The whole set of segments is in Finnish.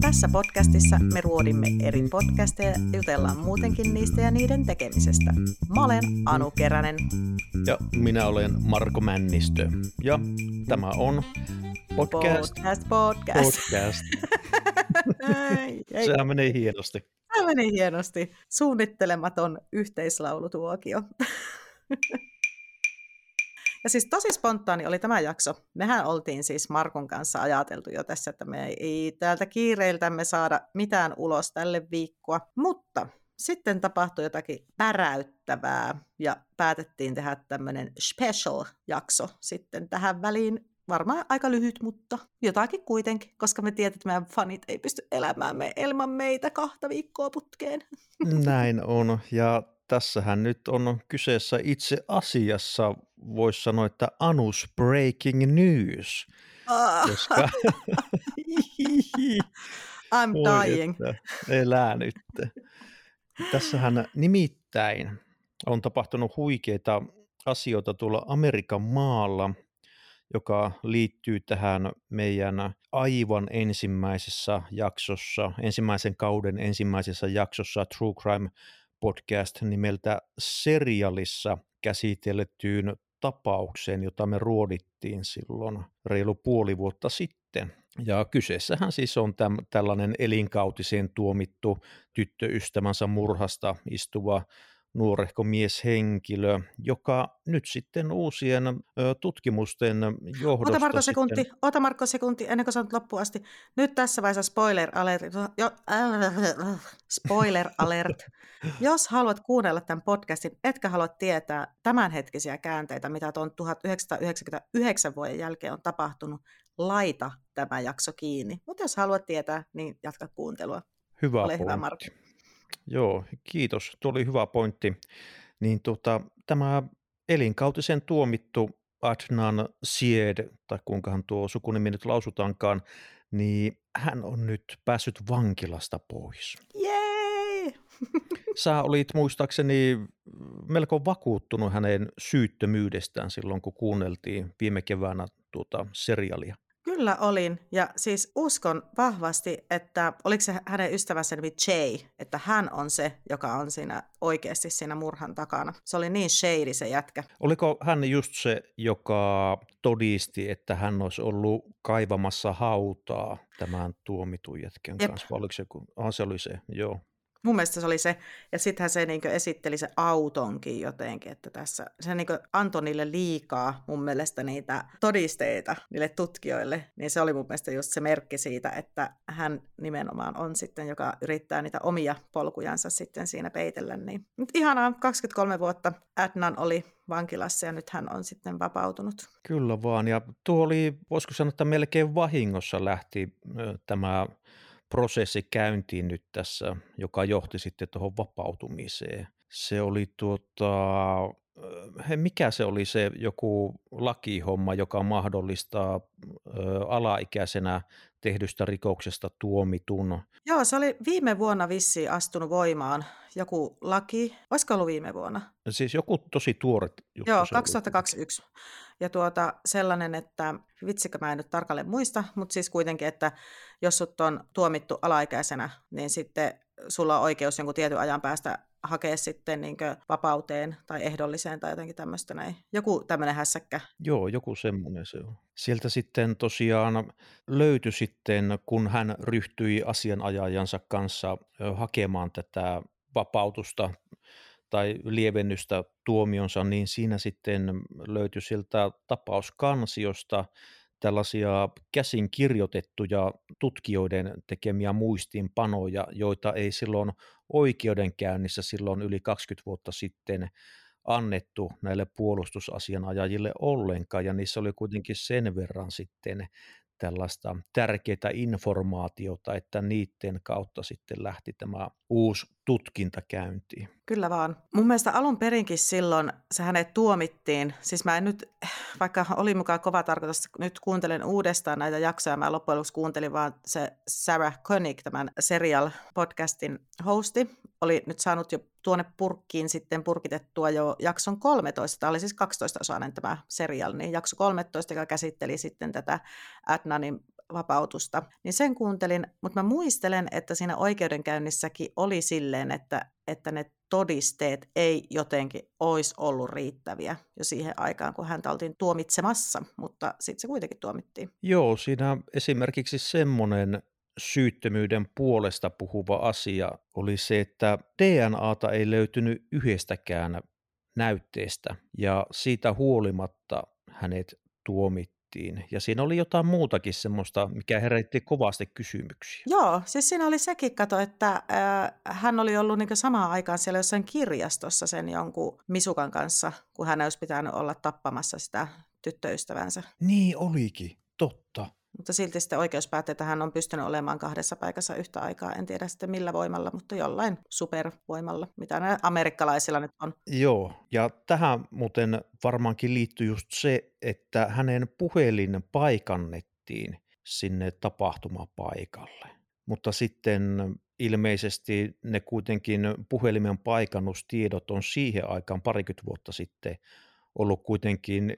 Tässä podcastissa me ruodimme eri podcasteja ja jutellaan muutenkin niistä ja niiden tekemisestä. Mä olen Anu Keränen. Ja minä olen Marko Männistö. Ja tämä on podcast. Podcast, podcast. podcast. Sehän menee hienosti. Tämä meni hienosti. Suunnittelematon yhteislaulutuokio. Ja siis tosi spontaani oli tämä jakso. Mehän oltiin siis Markon kanssa ajateltu jo tässä, että me ei täältä kiireiltämme saada mitään ulos tälle viikkoa. Mutta sitten tapahtui jotakin päräyttävää ja päätettiin tehdä tämmöinen special-jakso sitten tähän väliin. Varmaan aika lyhyt, mutta jotakin kuitenkin, koska me tiedät, että meidän fanit ei pysty elämään me ilman meitä kahta viikkoa putkeen. Näin on. Ja tässähän nyt on kyseessä itse asiassa, voisi sanoa, että Anus Breaking News. Ah, Koska I'm Voi dying. että, elää nyt. Tässähän nimittäin on tapahtunut huikeita asioita tuolla Amerikan maalla, joka liittyy tähän meidän aivan ensimmäisessä jaksossa, ensimmäisen kauden ensimmäisessä jaksossa True Crime podcast nimeltä Serialissa käsiteltyyn tapaukseen, jota me ruodittiin silloin reilu puoli vuotta sitten. Ja kyseessähän siis on täm, tällainen elinkautiseen tuomittu tyttöystävänsä murhasta istuva nuorehko mieshenkilö, joka nyt sitten uusien tutkimusten johdosta Ota Marko sitten, sekunti, ota Marko sekunti, ennen kuin sanot loppuun asti. Nyt tässä vaiheessa spoiler alert. Jo, äh, spoiler alert. Jos haluat kuunnella tämän podcastin, etkä halua tietää tämänhetkisiä käänteitä, mitä tuon 1999 vuoden jälkeen on tapahtunut, laita tämä jakso kiinni. Mutta jos haluat tietää, niin jatka kuuntelua. Hyvä Ole hyvä, pointti. Marko. Joo, kiitos. Tuo oli hyvä pointti. Niin tota, tämä elinkautisen tuomittu Adnan Syed, tai kuinkahan tuo sukunimi nyt lausutaankaan, niin hän on nyt päässyt vankilasta pois. Jee! Sä olit muistaakseni melko vakuuttunut hänen syyttömyydestään silloin, kun kuunneltiin viime keväänä tuota serialia. Kyllä olin, ja siis uskon vahvasti, että oliko se hänen ystävänsä nimi Jay, että hän on se, joka on siinä oikeasti siinä murhan takana. Se oli niin shady se jätkä. Oliko hän just se, joka todisti, että hän olisi ollut kaivamassa hautaa tämän tuomitun jätkän Jep. kanssa? Vai oliko se, kun... ah, se oli se, joo. Mun mielestä se oli se, ja sittenhän se niin esitteli se autonkin jotenkin, että tässä se niin antoi niille liikaa mun mielestä niitä todisteita niille tutkijoille, niin se oli mun mielestä just se merkki siitä, että hän nimenomaan on sitten, joka yrittää niitä omia polkujansa sitten siinä peitellä. Niin. Nyt ihanaa, 23 vuotta Adnan oli vankilassa ja nyt hän on sitten vapautunut. Kyllä vaan, ja tuo oli, voisiko sanoa, että melkein vahingossa lähti tämä prosessi käyntiin nyt tässä, joka johti sitten tuohon vapautumiseen. Se oli tuota, ö, mikä se oli se joku lakihomma, joka mahdollistaa ö, alaikäisenä tehdystä rikoksesta tuomitun. Joo, se oli viime vuonna vissi astunut voimaan joku laki. Olisiko ollut viime vuonna? Siis joku tosi tuore juttu. Joo, se oli. 2021. Ja tuota, sellainen, että vitsikö mä en nyt tarkalleen muista, mutta siis kuitenkin, että jos sut on tuomittu alaikäisenä, niin sitten sulla on oikeus jonkun tietyn ajan päästä hakea sitten niin vapauteen tai ehdolliseen tai jotenkin tämmöistä näin. Joku tämmöinen hässäkkä. Joo, joku semmoinen se on. Sieltä sitten tosiaan löytyi sitten, kun hän ryhtyi asianajajansa kanssa hakemaan tätä vapautusta tai lievennystä tuomionsa, niin siinä sitten löytyi sieltä tapauskansiosta tällaisia käsin kirjoitettuja tutkijoiden tekemiä muistiinpanoja, joita ei silloin oikeudenkäynnissä silloin yli 20 vuotta sitten annettu näille puolustusasianajajille ollenkaan, ja niissä oli kuitenkin sen verran sitten tällaista tärkeää informaatiota, että niiden kautta sitten lähti tämä uusi tutkinta käyntiin. Kyllä vaan. Mun mielestä alun perinkin silloin se hänet tuomittiin, siis mä en nyt, vaikka oli mukaan kova tarkoitus, nyt kuuntelen uudestaan näitä jaksoja, mä loppujen lopuksi kuuntelin vaan se Sarah Koenig, tämän serial podcastin hosti, oli nyt saanut jo tuonne purkkiin sitten purkitettua jo jakson 13, tämä oli siis 12-osainen tämä serial, niin jakso 13, joka käsitteli sitten tätä Adnanin vapautusta, niin sen kuuntelin, mutta mä muistelen, että siinä oikeudenkäynnissäkin oli silleen, että, että ne todisteet ei jotenkin olisi ollut riittäviä jo siihen aikaan, kun häntä oltiin tuomitsemassa, mutta sitten se kuitenkin tuomittiin. Joo, siinä esimerkiksi semmoinen syyttömyyden puolesta puhuva asia oli se, että DNAta ei löytynyt yhdestäkään näytteestä ja siitä huolimatta hänet tuomittiin. Ja siinä oli jotain muutakin semmoista, mikä herätti kovasti kysymyksiä. Joo, siis siinä oli sekin kato, että äh, hän oli ollut niin samaan aikaan siellä jossain kirjastossa sen jonkun Misukan kanssa, kun hän olisi pitänyt olla tappamassa sitä tyttöystävänsä. Niin olikin, totta. Mutta silti sitten oikeus että hän on pystynyt olemaan kahdessa paikassa yhtä aikaa. En tiedä sitten millä voimalla, mutta jollain supervoimalla, mitä nämä amerikkalaisilla nyt on. Joo, ja tähän muuten varmaankin liittyy just se, että hänen puhelin paikannettiin sinne tapahtumapaikalle. Mutta sitten ilmeisesti ne kuitenkin puhelimen paikannustiedot on siihen aikaan parikymmentä vuotta sitten ollut kuitenkin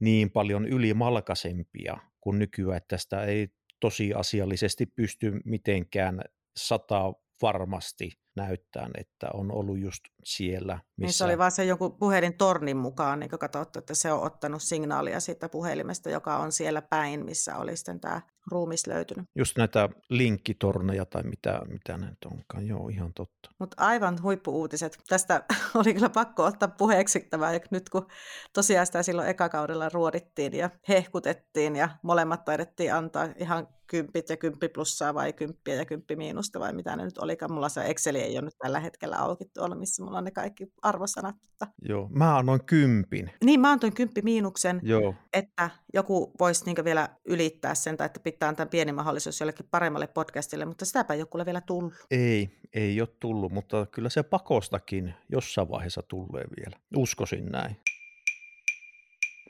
niin paljon ylimalkaisempia kuin nykyään, että tästä ei tosiasiallisesti pysty mitenkään sata varmasti näyttää, että on ollut just siellä. Missä... Niin se oli vaan se joku puhelin tornin mukaan, niin katsottu, että se on ottanut signaalia siitä puhelimesta, joka on siellä päin, missä oli sitten tämä ruumis löytynyt. Just näitä linkkitorneja tai mitä, mitä ne onkaan, joo ihan totta. Mutta aivan huippuuutiset. Tästä oli kyllä pakko ottaa puheeksi tämä, nyt kun tosiaan sitä silloin ekakaudella ruodittiin ja hehkutettiin ja molemmat taidettiin antaa ihan kympit ja kymppi plussaa vai kymppiä ja kymppi miinusta vai mitä ne nyt olikaan. Mulla se Exceli ei ole nyt tällä hetkellä auki tuolla, missä mulla on ne kaikki arvosanat. Mutta... Joo, mä annoin kympin. Niin, mä antoin kymppi miinuksen, Joo. että joku voisi niin vielä ylittää sen tai että pitää antaa pieni mahdollisuus jollekin paremmalle podcastille, mutta sitäpä ei ole kuule vielä tullut. Ei, ei ole tullut, mutta kyllä se pakostakin jossain vaiheessa tulee vielä. Uskoisin näin.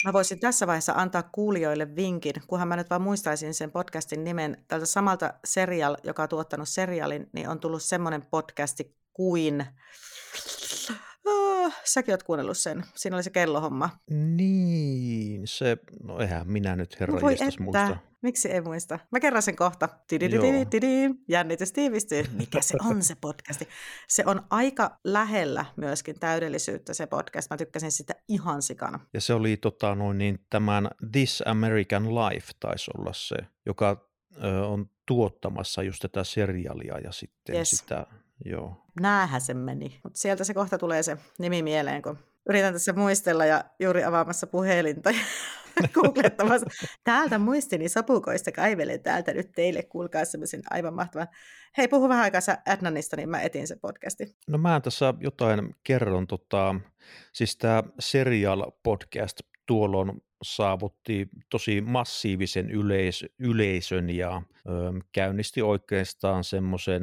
Mä voisin tässä vaiheessa antaa kuulijoille vinkin, kunhan mä nyt vaan muistaisin sen podcastin nimen. Tältä samalta serial, joka on tuottanut serialin, niin on tullut semmoinen podcasti kuin... Oh, säkin oot kuunnellut sen. Siinä oli se kellohomma. Niin, se... No eihän minä nyt herra no muista. Miksi ei muista? Mä kerron sen kohta. Jännitys tiivistyy. Mikä se on se podcasti? Se on aika lähellä myöskin täydellisyyttä se podcast. Mä tykkäsin sitä ihan sikana. Ja se oli tota, noin, niin, tämän This American Life taisi olla se, joka ö, on tuottamassa just tätä seriaalia ja sitten yes. sitä, joo. Näähän se meni. Mutta sieltä se kohta tulee se nimi mieleen, kun yritän tässä muistella ja juuri avaamassa puhelinta googlettamassa. Täältä muistini sapukoista kaivelen täältä nyt teille, kuulkaa semmoisen aivan mahtavan. Hei, puhu vähän aikaa Adnanista, niin mä etin se podcasti. No mä tässä jotain kerron. Tota, siis tämä Serial podcast tuolloin saavutti tosi massiivisen yleis- yleisön ja ö, käynnisti oikeastaan semmoisen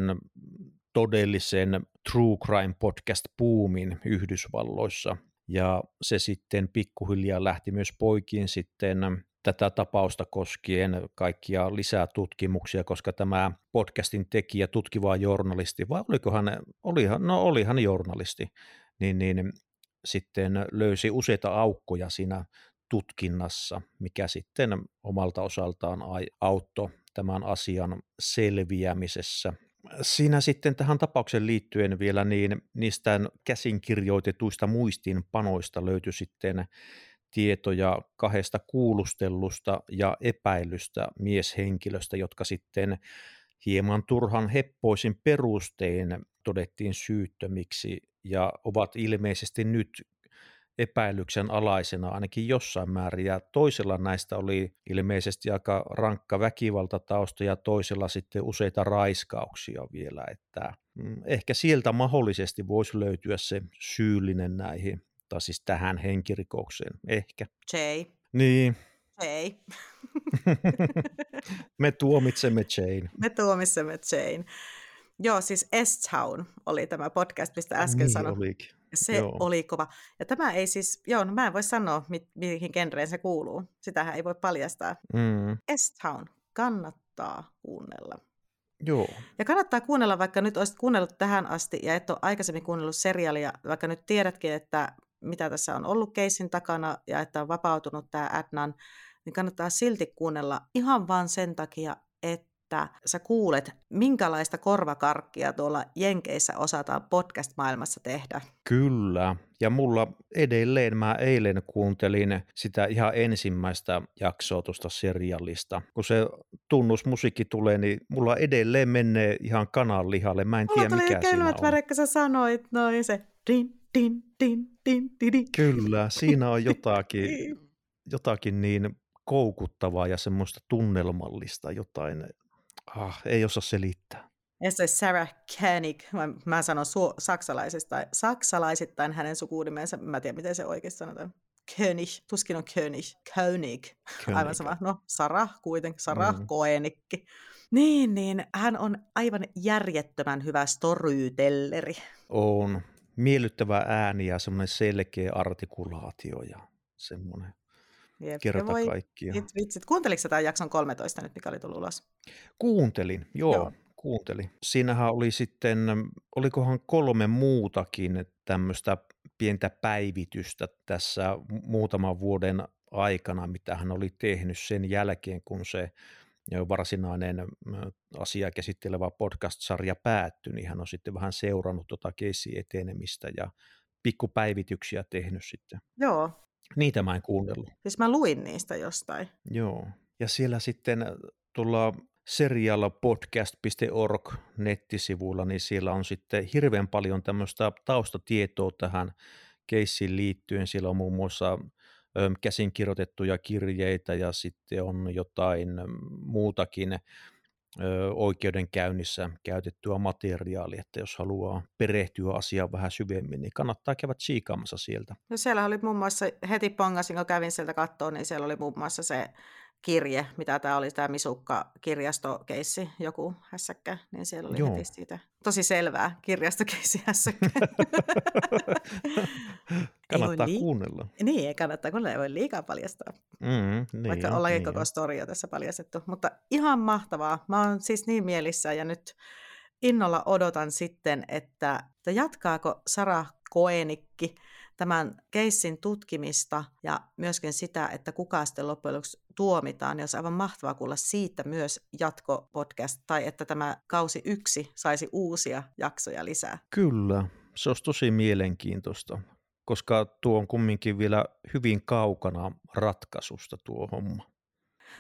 todellisen true crime podcast boomin Yhdysvalloissa – ja se sitten pikkuhiljaa lähti myös poikiin sitten tätä tapausta koskien kaikkia lisää tutkimuksia, koska tämä podcastin tekijä, tutkiva journalisti, vai olikohan, olihan, no olihan journalisti, niin, niin sitten löysi useita aukkoja siinä tutkinnassa, mikä sitten omalta osaltaan auttoi tämän asian selviämisessä siinä sitten tähän tapaukseen liittyen vielä, niin niistä käsinkirjoitetuista muistinpanoista löytyi sitten tietoja kahdesta kuulustellusta ja epäilystä mieshenkilöstä, jotka sitten hieman turhan heppoisin perustein todettiin syyttömiksi ja ovat ilmeisesti nyt epäilyksen alaisena ainakin jossain määrin, ja toisella näistä oli ilmeisesti aika rankka väkivaltatausta, ja toisella sitten useita raiskauksia vielä, että mm, ehkä sieltä mahdollisesti voisi löytyä se syyllinen näihin, tai siis tähän henkirikokseen, ehkä. Jay. Niin. Jay. Me tuomitsemme Jane. Me tuomitsemme Jane. Joo, siis S-Town oli tämä podcast, mistä äsken niin sanoin. Olikin. Se joo. oli kova. Ja tämä ei siis, joo, no mä en voi sanoa, mi- mihin genreen se kuuluu. Sitähän ei voi paljastaa. Mm. S-Town kannattaa kuunnella. Joo. Ja kannattaa kuunnella, vaikka nyt olisit kuunnellut tähän asti ja et ole aikaisemmin kuunnellut seriaalia, vaikka nyt tiedätkin, että mitä tässä on ollut keisin takana ja että on vapautunut tämä Adnan, niin kannattaa silti kuunnella ihan vaan sen takia, että että sä kuulet, minkälaista korvakarkkia tuolla Jenkeissä osataan podcast-maailmassa tehdä. Kyllä, ja mulla edelleen, mä eilen kuuntelin sitä ihan ensimmäistä jaksoa tuosta seriallista. Kun se tunnusmusiikki tulee, niin mulla edelleen menee ihan kanan lihalle. Mä en mulla tiedä, mikä siinä on. Mulla kun sä sanoit noin se din, din, din, din, din, din. Kyllä, siinä on jotakin, jotakin niin koukuttavaa ja semmoista tunnelmallista jotain ah, ei osaa selittää. Ja se Sarah Koenig, mä, mä sanon su- saksalaisista, saksalaisittain hänen sukunimensä, mä tiedän miten se oikein sanotaan. König, tuskin on König, König, König. aivan sama. No, Sarah kuitenkin, Sarah mm. Koenikki. Niin, niin, hän on aivan järjettömän hyvä storyytelleri. On. Miellyttävä ääni ja semmoinen selkeä artikulaatio ja semmoinen Jep, kerta voi, kaikkia. It, vitsit. Kuunteliko tämän jakson 13 nyt, mikä oli tullut ulos? Kuuntelin, joo, joo. kuuntelin. Siinähän oli sitten, olikohan kolme muutakin tämmöistä pientä päivitystä tässä muutaman vuoden aikana, mitä hän oli tehnyt sen jälkeen, kun se varsinainen asia käsittelevä podcast-sarja päättyi, niin hän on sitten vähän seurannut tuota keissi etenemistä ja pikkupäivityksiä tehnyt sitten. Joo, Niitä mä en kuunnellut. Siis mä luin niistä jostain. Joo. Ja siellä sitten tuolla serialapodcast.org nettisivuilla, niin siellä on sitten hirveän paljon tämmöistä taustatietoa tähän keissiin liittyen. Siellä on muun muassa käsinkirjoitettuja kirjeitä ja sitten on jotain muutakin oikeudenkäynnissä käytettyä materiaalia, että jos haluaa perehtyä asiaan vähän syvemmin, niin kannattaa käydä tsiikaamassa sieltä. No siellä oli muun muassa, heti pongasin, kun kävin sieltä kattoon, niin siellä oli muun muassa se kirje, mitä tämä oli, tämä Misukka-kirjastokeissi, joku hässäkkä, niin siellä oli Joo. heti siitä tosi selvää kirjastokeissi hässäkkä. kannattaa lii- kuunnella. Niin, ei kannattaa kuunnella, ei voi liikaa paljastaa. Mm, niin Vaikka ollaan niin koko storia tässä paljastettu. Mutta ihan mahtavaa. Mä oon siis niin mielissä ja nyt innolla odotan sitten, että, että jatkaako Sara Koenikki tämän keissin tutkimista ja myöskin sitä, että kuka sitten loppujen lopuksi tuomitaan, niin olisi aivan mahtavaa kuulla siitä myös jatkopodcast, tai että tämä kausi yksi saisi uusia jaksoja lisää. Kyllä, se olisi tosi mielenkiintoista, koska tuo on kumminkin vielä hyvin kaukana ratkaisusta tuo homma.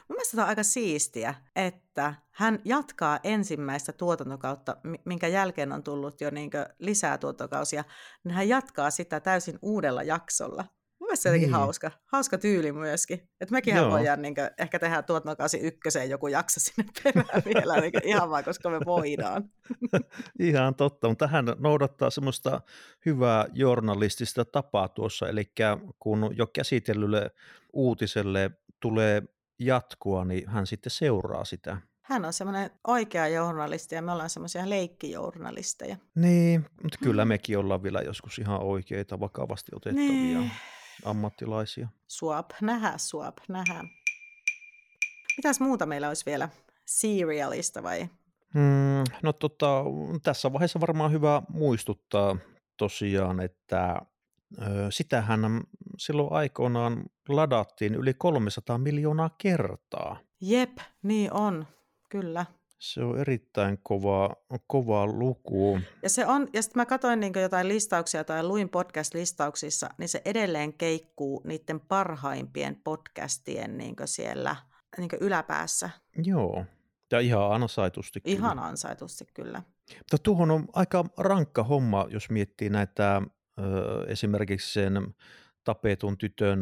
Mun mielestä tämä on aika siistiä, että hän jatkaa ensimmäistä tuotantokautta, minkä jälkeen on tullut jo niin lisää tuotantokausia, niin hän jatkaa sitä täysin uudella jaksolla. Mun mielestä se on niin. hauska, hauska tyyli myöskin. Että mekin voidaan niin kuin, ehkä tehdä tuotantokausi ykköseen joku jakso sinne perään vielä, niin kuin, ihan vaan, koska me voidaan. ihan totta, mutta hän noudattaa semmoista hyvää journalistista tapaa tuossa, eli kun jo käsitellylle uutiselle tulee jatkoa, niin hän sitten seuraa sitä. Hän on semmoinen oikea journalisti ja me ollaan semmoisia leikkijournalisteja. Niin, mutta kyllä mm. mekin ollaan vielä joskus ihan oikeita, vakavasti otettavia niin. ammattilaisia. Suop, nähä, suop, nähä. Mitäs muuta meillä olisi vielä? Serialista vai? Hmm, no tota, tässä vaiheessa varmaan hyvä muistuttaa tosiaan, että sitähän silloin aikoinaan ladattiin yli 300 miljoonaa kertaa. Jep, niin on, kyllä. Se on erittäin kova, kova luku. Ja se on, ja sitten mä katsoin niin jotain listauksia tai luin podcast-listauksissa, niin se edelleen keikkuu niiden parhaimpien podcastien niin siellä niin yläpäässä. Joo, ja ihan ansaitusti kyllä. Ihan ansaitusti kyllä. Mutta tuohon on aika rankka homma, jos miettii näitä esimerkiksi sen tapetun tytön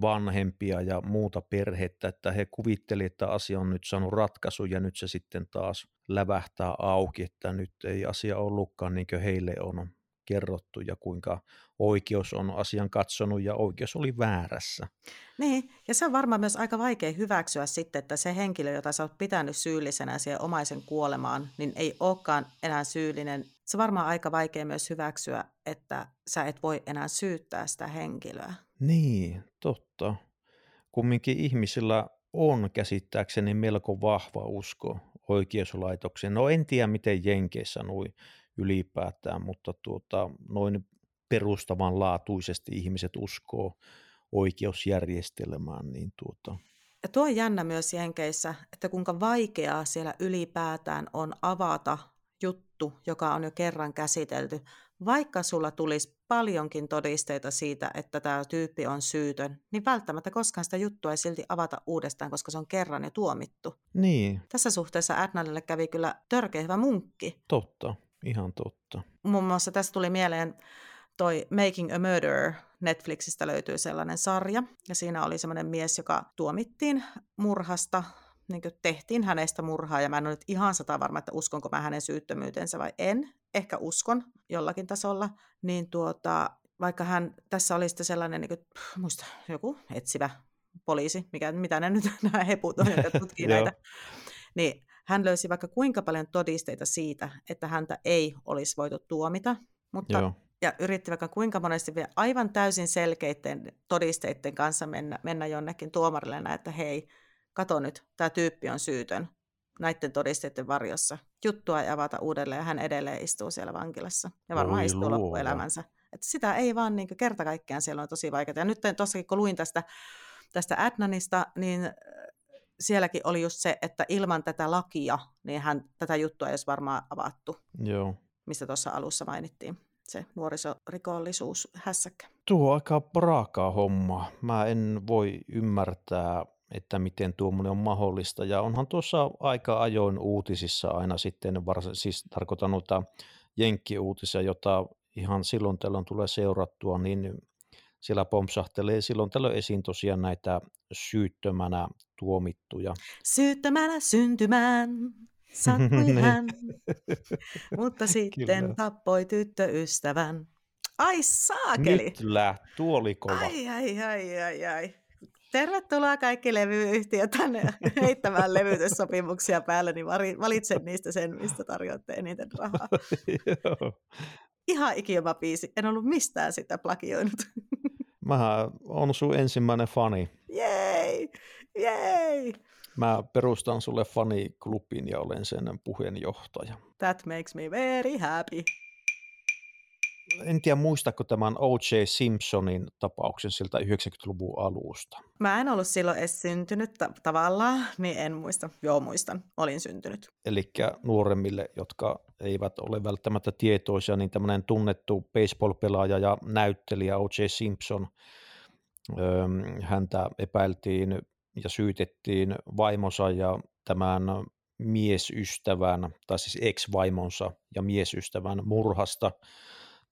vanhempia ja muuta perhettä, että he kuvittelivat, että asia on nyt saanut ratkaisu ja nyt se sitten taas lävähtää auki, että nyt ei asia ollutkaan niin kuin heille on kerrottu ja kuinka oikeus on asian katsonut ja oikeus oli väärässä. Niin, ja se on varmaan myös aika vaikea hyväksyä sitten, että se henkilö, jota sä oot pitänyt syyllisenä siihen omaisen kuolemaan, niin ei olekaan enää syyllinen. Se on varmaan aika vaikea myös hyväksyä, että sä et voi enää syyttää sitä henkilöä. Niin, totta. Kumminkin ihmisillä on käsittääkseni melko vahva usko oikeuslaitokseen. No en tiedä, miten Jenkeissä noin ylipäätään, mutta tuota, noin perustavanlaatuisesti ihmiset uskoo oikeusjärjestelmään. Niin tuota. Ja tuo on jännä myös Jenkeissä, että kuinka vaikeaa siellä ylipäätään on avata juttu, joka on jo kerran käsitelty, vaikka sulla tulisi paljonkin todisteita siitä, että tämä tyyppi on syytön, niin välttämättä koskaan sitä juttua ei silti avata uudestaan, koska se on kerran jo tuomittu. Niin. Tässä suhteessa Adnalille kävi kyllä törkeä hyvä munkki. Totta, ihan totta. Muun muassa tässä tuli mieleen toi Making a Murderer, Netflixistä löytyy sellainen sarja, ja siinä oli semmoinen mies, joka tuomittiin murhasta, niin tehtiin hänestä murhaa, ja mä en ole nyt ihan sata varma, että uskonko mä hänen syyttömyytensä vai en, ehkä uskon jollakin tasolla, niin tuota, vaikka hän, tässä oli sitten sellainen, niin kuin, muista, joku etsivä poliisi, mikä, mitä ne nyt nämä heput on, jotka tutkii näitä, niin hän löysi vaikka kuinka paljon todisteita siitä, että häntä ei olisi voitu tuomita, mutta Joo. ja yritti vaikka kuinka monesti vielä aivan täysin selkeiden todisteiden kanssa mennä, mennä jonnekin tuomarille, että hei, kato nyt, tämä tyyppi on syytön näiden todisteiden varjossa. Juttua ei avata uudelleen ja hän edelleen istuu siellä vankilassa ja varmaan Oi istuu luola. loppuelämänsä. Että sitä ei vaan niin kerta kaikkiaan siellä on tosi vaikeaa. Ja nyt tuossakin kun luin tästä, tästä Adnanista, niin äh, sielläkin oli just se, että ilman tätä lakia, niin hän, tätä juttua ei olisi varmaan avattu. Joo. Mistä tuossa alussa mainittiin se nuorisorikollisuus hässäkkä. Tuo on aika raakaa hommaa. Mä en voi ymmärtää, että miten tuommoinen on mahdollista. Ja onhan tuossa aika ajoin uutisissa aina sitten, vars, siis tarkoitan noita jenkkiuutisia, jota ihan silloin tällöin tulee seurattua, niin siellä pompsahtelee silloin tällöin esiin tosiaan näitä syyttömänä tuomittuja. Syyttömänä syntymään sattui niin. hän, mutta sitten Kyllä. tappoi tyttöystävän. Ai saakeli! Nyt läht, tuo oli kova. Ai, ai, ai, ai, ai. Tervetuloa kaikki levyyhtiöt tänne heittämään levytyssopimuksia päälle, niin valitsen niistä sen, mistä tarjoatte eniten rahaa. Ihan ikioma biisi. En ollut mistään sitä plagioinut. Mä on sun ensimmäinen fani. Jei! Jei! Mä perustan sulle faniklubin ja olen sen puheenjohtaja. That makes me very happy. En tiedä muistako tämän O.J. Simpsonin tapauksen siltä 90-luvun alusta. Mä en ollut silloin edes syntynyt ta- tavallaan, niin en muista. Joo, muistan. Olin syntynyt. Eli nuoremmille, jotka eivät ole välttämättä tietoisia, niin tämmöinen tunnettu baseball-pelaaja ja näyttelijä O.J. Simpson, öö, häntä epäiltiin ja syytettiin vaimonsa ja tämän miesystävän, tai siis ex-vaimonsa ja miesystävän murhasta.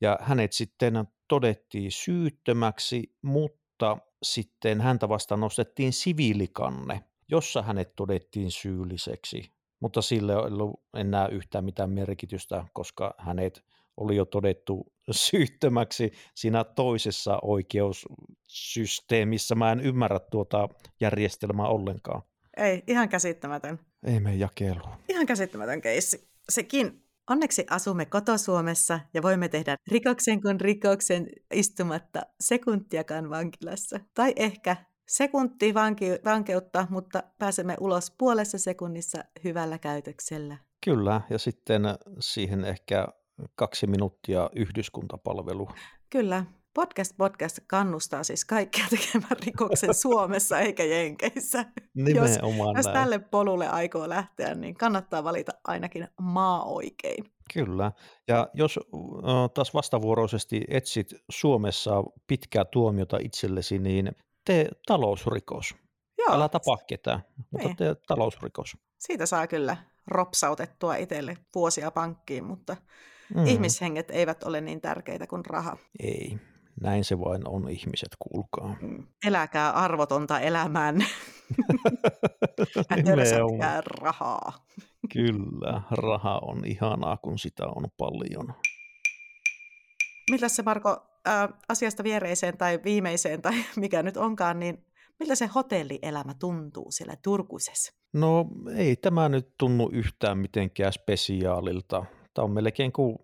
Ja hänet sitten todettiin syyttömäksi, mutta sitten häntä vastaan nostettiin siviilikanne, jossa hänet todettiin syylliseksi. Mutta sille ei ollut enää yhtään mitään merkitystä, koska hänet oli jo todettu syyttömäksi siinä toisessa oikeussysteemissä. Mä en ymmärrä tuota järjestelmää ollenkaan. Ei, ihan käsittämätön. Ei me jakeluun. Ihan käsittämätön keissi. Sekin Onneksi asumme kotosuomessa ja voimme tehdä rikoksen kuin rikoksen istumatta sekuntiakaan vankilassa. Tai ehkä sekunti vanki- vankeutta, mutta pääsemme ulos puolessa sekunnissa hyvällä käytöksellä. Kyllä, ja sitten siihen ehkä kaksi minuuttia yhdyskuntapalvelu. Kyllä. Podcast Podcast kannustaa siis kaikkia tekemään rikoksen Suomessa eikä Jenkeissä. Nimenomaan jos, jos tälle polulle aikoo lähteä, niin kannattaa valita ainakin maa oikein. Kyllä. Ja jos taas vastavuoroisesti etsit Suomessa pitkää tuomiota itsellesi, niin tee talousrikos. Joo. Älä tapa ketään, mutta niin. tee talousrikos. Siitä saa kyllä ropsautettua itselle vuosia pankkiin, mutta Mm. Ihmishenget eivät ole niin tärkeitä kuin raha. Ei, näin se vain on ihmiset, kuulkaa. Mm. Eläkää arvotonta elämään. Älä rahaa. Kyllä, raha on ihanaa, kun sitä on paljon. Miltä se Marko, äh, asiasta viereiseen tai viimeiseen tai mikä nyt onkaan, niin miltä se hotellielämä tuntuu siellä Turkuisessa? No ei tämä nyt tunnu yhtään mitenkään spesiaalilta. Tämä on melkein kuin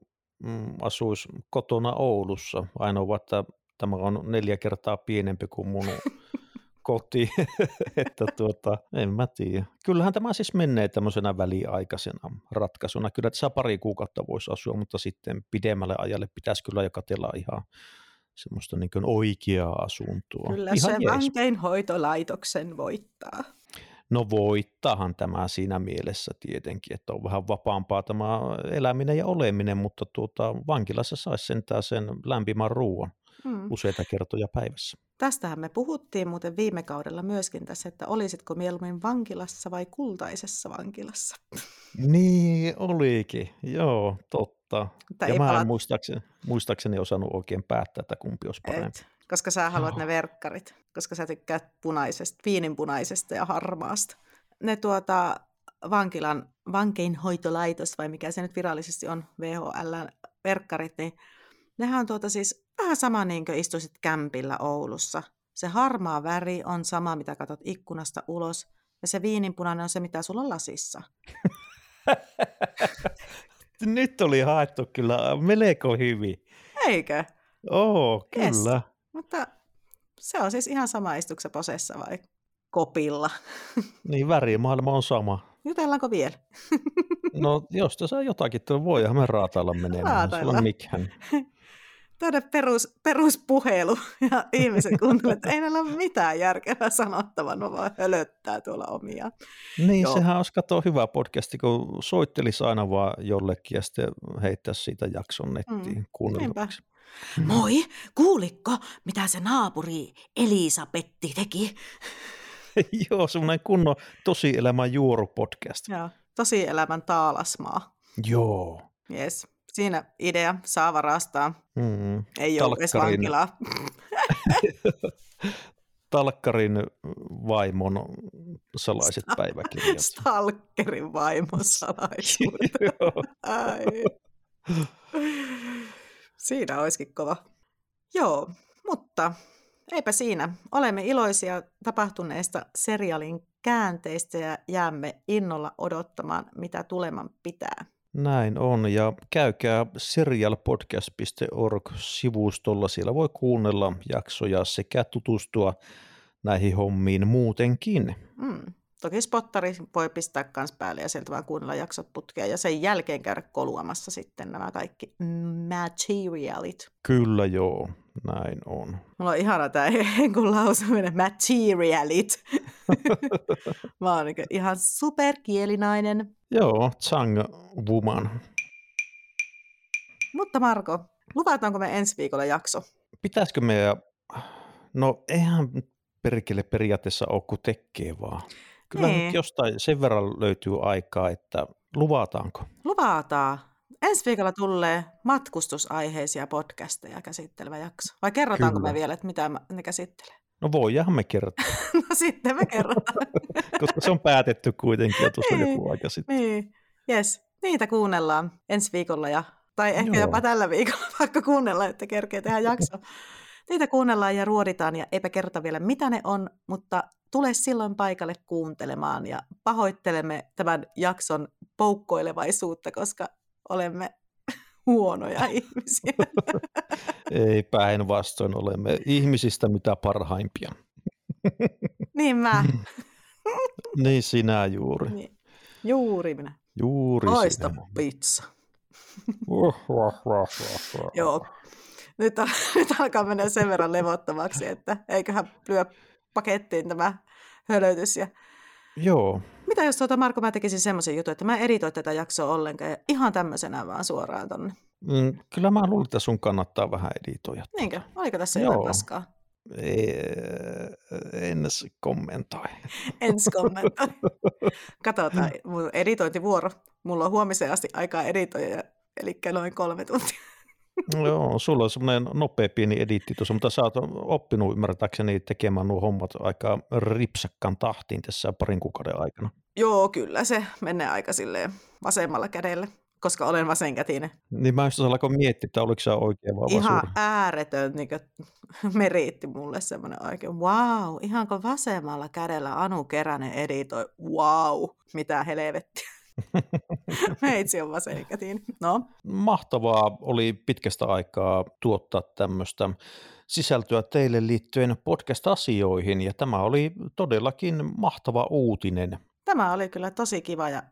asuisi kotona Oulussa. Ainoa, että tämä on neljä kertaa pienempi kuin mun koti, että tuota, en mä tiedä. Kyllähän tämä siis menee tämmöisenä väliaikaisena ratkaisuna. Kyllä saa pari kuukautta voisi asua, mutta sitten pidemmälle ajalle pitäisi kyllä jo katella ihan semmoista niin oikeaa asuntoa. Kyllä Ihan se jees. vankeinhoitolaitoksen voittaa. No voittahan tämä siinä mielessä tietenkin, että on vähän vapaampaa tämä eläminen ja oleminen, mutta tuota, vankilassa saisi sentään sen lämpimän ruoan Mm. useita kertoja päivässä. Tästähän me puhuttiin muuten viime kaudella myöskin tässä, että olisitko mieluummin vankilassa vai kultaisessa vankilassa. Niin olikin, joo, totta. Mutta ja mä en palat- muistaakseni, muistaakseni osannut oikein päättää, että kumpi olisi parempi. Et, koska sä haluat Joo. ne verkkarit, koska sä tykkäät punaisesta, viininpunaisesta ja harmaasta. Ne tuota, vankilan vankeinhoitolaitos, vai mikä se nyt virallisesti on, VHL verkkarit, niin nehän on tuota siis vähän sama niin kuin istuisit kämpillä Oulussa. Se harmaa väri on sama, mitä katsot ikkunasta ulos, ja se viininpunainen on se, mitä sulla on lasissa. Nyt oli haettu kyllä melko hyvin. Eikö? Oo, Yes. Mutta se on siis ihan sama istukse posessa vai kopilla. Niin värimaailma on sama. Jutellaanko vielä? No jos tässä on jotakin, että voihan me raatailla menemään. Sulla Raatailla. on mikään. Tuoda perus, peruspuhelu ja ihmiset kuuntelevat, että ei näillä ole mitään järkevää sanottavaa, ne vaan hölöttää tuolla omia. Niin, Joo. sehän olisi kato hyvä podcasti, kun soittelisi aina vaan jollekin ja sitten heittäisi siitä jakson nettiin Mm, kuunneltavaksi. Moi, kuulikko, mitä se naapuri Elisabetti teki? Joo, semmoinen kunnon tosielämän juoru podcast. Joo, tosi elämän taalasmaa. Joo. Yes. Siinä idea saa varastaa. Mm. Ei ole edes vankilaa. Talkkarin vaimon salaiset päiväkirjat. Stalkerin vaimon salaisuudet. Joo. Ai. Siinä olisikin kova. Joo, mutta eipä siinä. Olemme iloisia tapahtuneesta serialin käänteistä ja jäämme innolla odottamaan, mitä tuleman pitää. Näin on, ja käykää serialpodcast.org-sivustolla. Siellä voi kuunnella jaksoja sekä tutustua näihin hommiin muutenkin. Mm. Toki spottari voi pistää kans päälle ja sieltä vaan kuunnella jaksot putkea ja sen jälkeen käydä koluamassa sitten nämä kaikki materialit. Kyllä joo, näin on. Mulla on ihana tämä henkun lausuminen, materialit. Mä oon niin ihan superkielinainen. Joo, Chang Woman. Mutta Marko, luvataanko me ensi viikolla jakso? Pitäisikö meidän, no eihän perkele periaatteessa ole kuin tekee vaan. Kyllä Niin. nyt jostain sen verran löytyy aikaa, että luvataanko? Luvataan. Ensi viikolla tulee matkustusaiheisia podcasteja käsittelevä jakso. Vai kerrotaanko Kyllä. me vielä, että mitä ne käsittelee? No voidaanhan me kertoa, No sitten me kerrotaan. koska se on päätetty kuitenkin jo tuossa Niin. joku aika sitten. niin, yes. Niitä kuunnellaan ensi viikolla ja, tai ehkä Joo. jopa tällä viikolla, vaikka kuunnella, että kerkee tehdä jakso. Niitä kuunnellaan ja ruoditaan ja eipä kerta vielä mitä ne on, mutta tule silloin paikalle kuuntelemaan ja pahoittelemme tämän jakson poukkoilevaisuutta, koska olemme huonoja ihmisiä. Ei päinvastoin, olemme ihmisistä mitä parhaimpia. Niin mä. Niin sinä juuri. Niin. Juuri minä. Juuri Loista sinä. pizza. Wah, wah, wah. Joo. Nyt, al- nyt alkaa mennä sen verran levottavaksi, että eiköhän lyö pakettiin tämä hölötys. Ja... Joo, Mitä jos tuota, Marko, mä tekisin semmoisen jutun, että mä en editoi tätä jaksoa ollenkaan ja ihan tämmöisenä vaan suoraan tonne. Mm, kyllä mä luulen, että sun kannattaa vähän editoida. Niinkö? Oliko tässä Joo. jotain paskaa? Ei, en s- kommentoi. Ensi kommentoi. Katsotaan, mun editointivuoro. Mulla on huomiseen asti aikaa editoida, eli noin kolme tuntia. Joo, sulla on semmoinen nopea pieni editti tuossa, mutta sä oot oppinut ymmärtääkseni tekemään nuo hommat aika ripsakkaan tahtiin tässä parin kuukauden aikana. Joo, kyllä se menee aika silleen vasemmalla kädellä, koska olen vasenkätinen. Niin mä just alkoin miettiä, että oliko se oikein vai Ihan vasuri. ääretön niin meriitti mulle semmoinen oikein, wow, ihanko vasemmalla kädellä Anu Keränen editoi, wow, mitä helvettiä. Meitsi on vasenkätinen. No, Mahtavaa oli pitkästä aikaa tuottaa tämmöistä sisältöä teille liittyen podcast-asioihin, ja tämä oli todellakin mahtava uutinen. tämä oli kyllä tosi kiva ja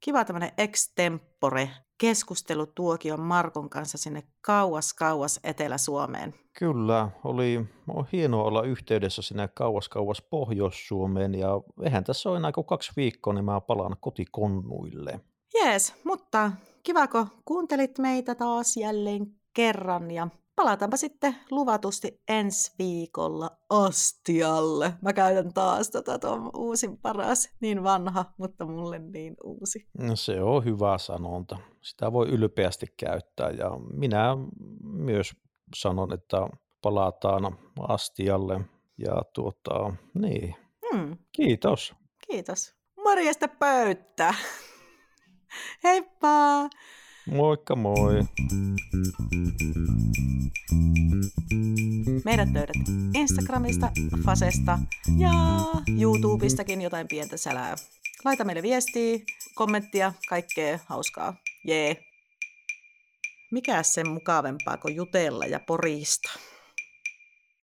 kiva tämmöinen extempore keskustelutuokion Markon kanssa sinne kauas kauas Etelä-Suomeen. Kyllä, oli hienoa olla yhteydessä sinne kauas kauas Pohjois-Suomeen ja eihän tässä ole enää kuin kaksi viikkoa, niin mä palaan kotikonnuille. Jees, mutta kiva kun kuuntelit meitä taas jälleen kerran ja palataanpa sitten luvatusti ensi viikolla astialle. Mä käytän taas tota tuon uusin paras, niin vanha, mutta mulle niin uusi. No se on hyvä sanonta. Sitä voi ylpeästi käyttää ja minä myös sanon, että palataan astialle ja tuota, niin. Hmm. Kiitos. Kiitos. Morjesta pöyttä. Heippa! Moikka moi! Meidät löydät Instagramista, Fasesta ja YouTubestakin jotain pientä sälää. Laita meille viestiä, kommenttia, kaikkea hauskaa. Jee! Mikä sen mukavempaa kuin jutella ja porista?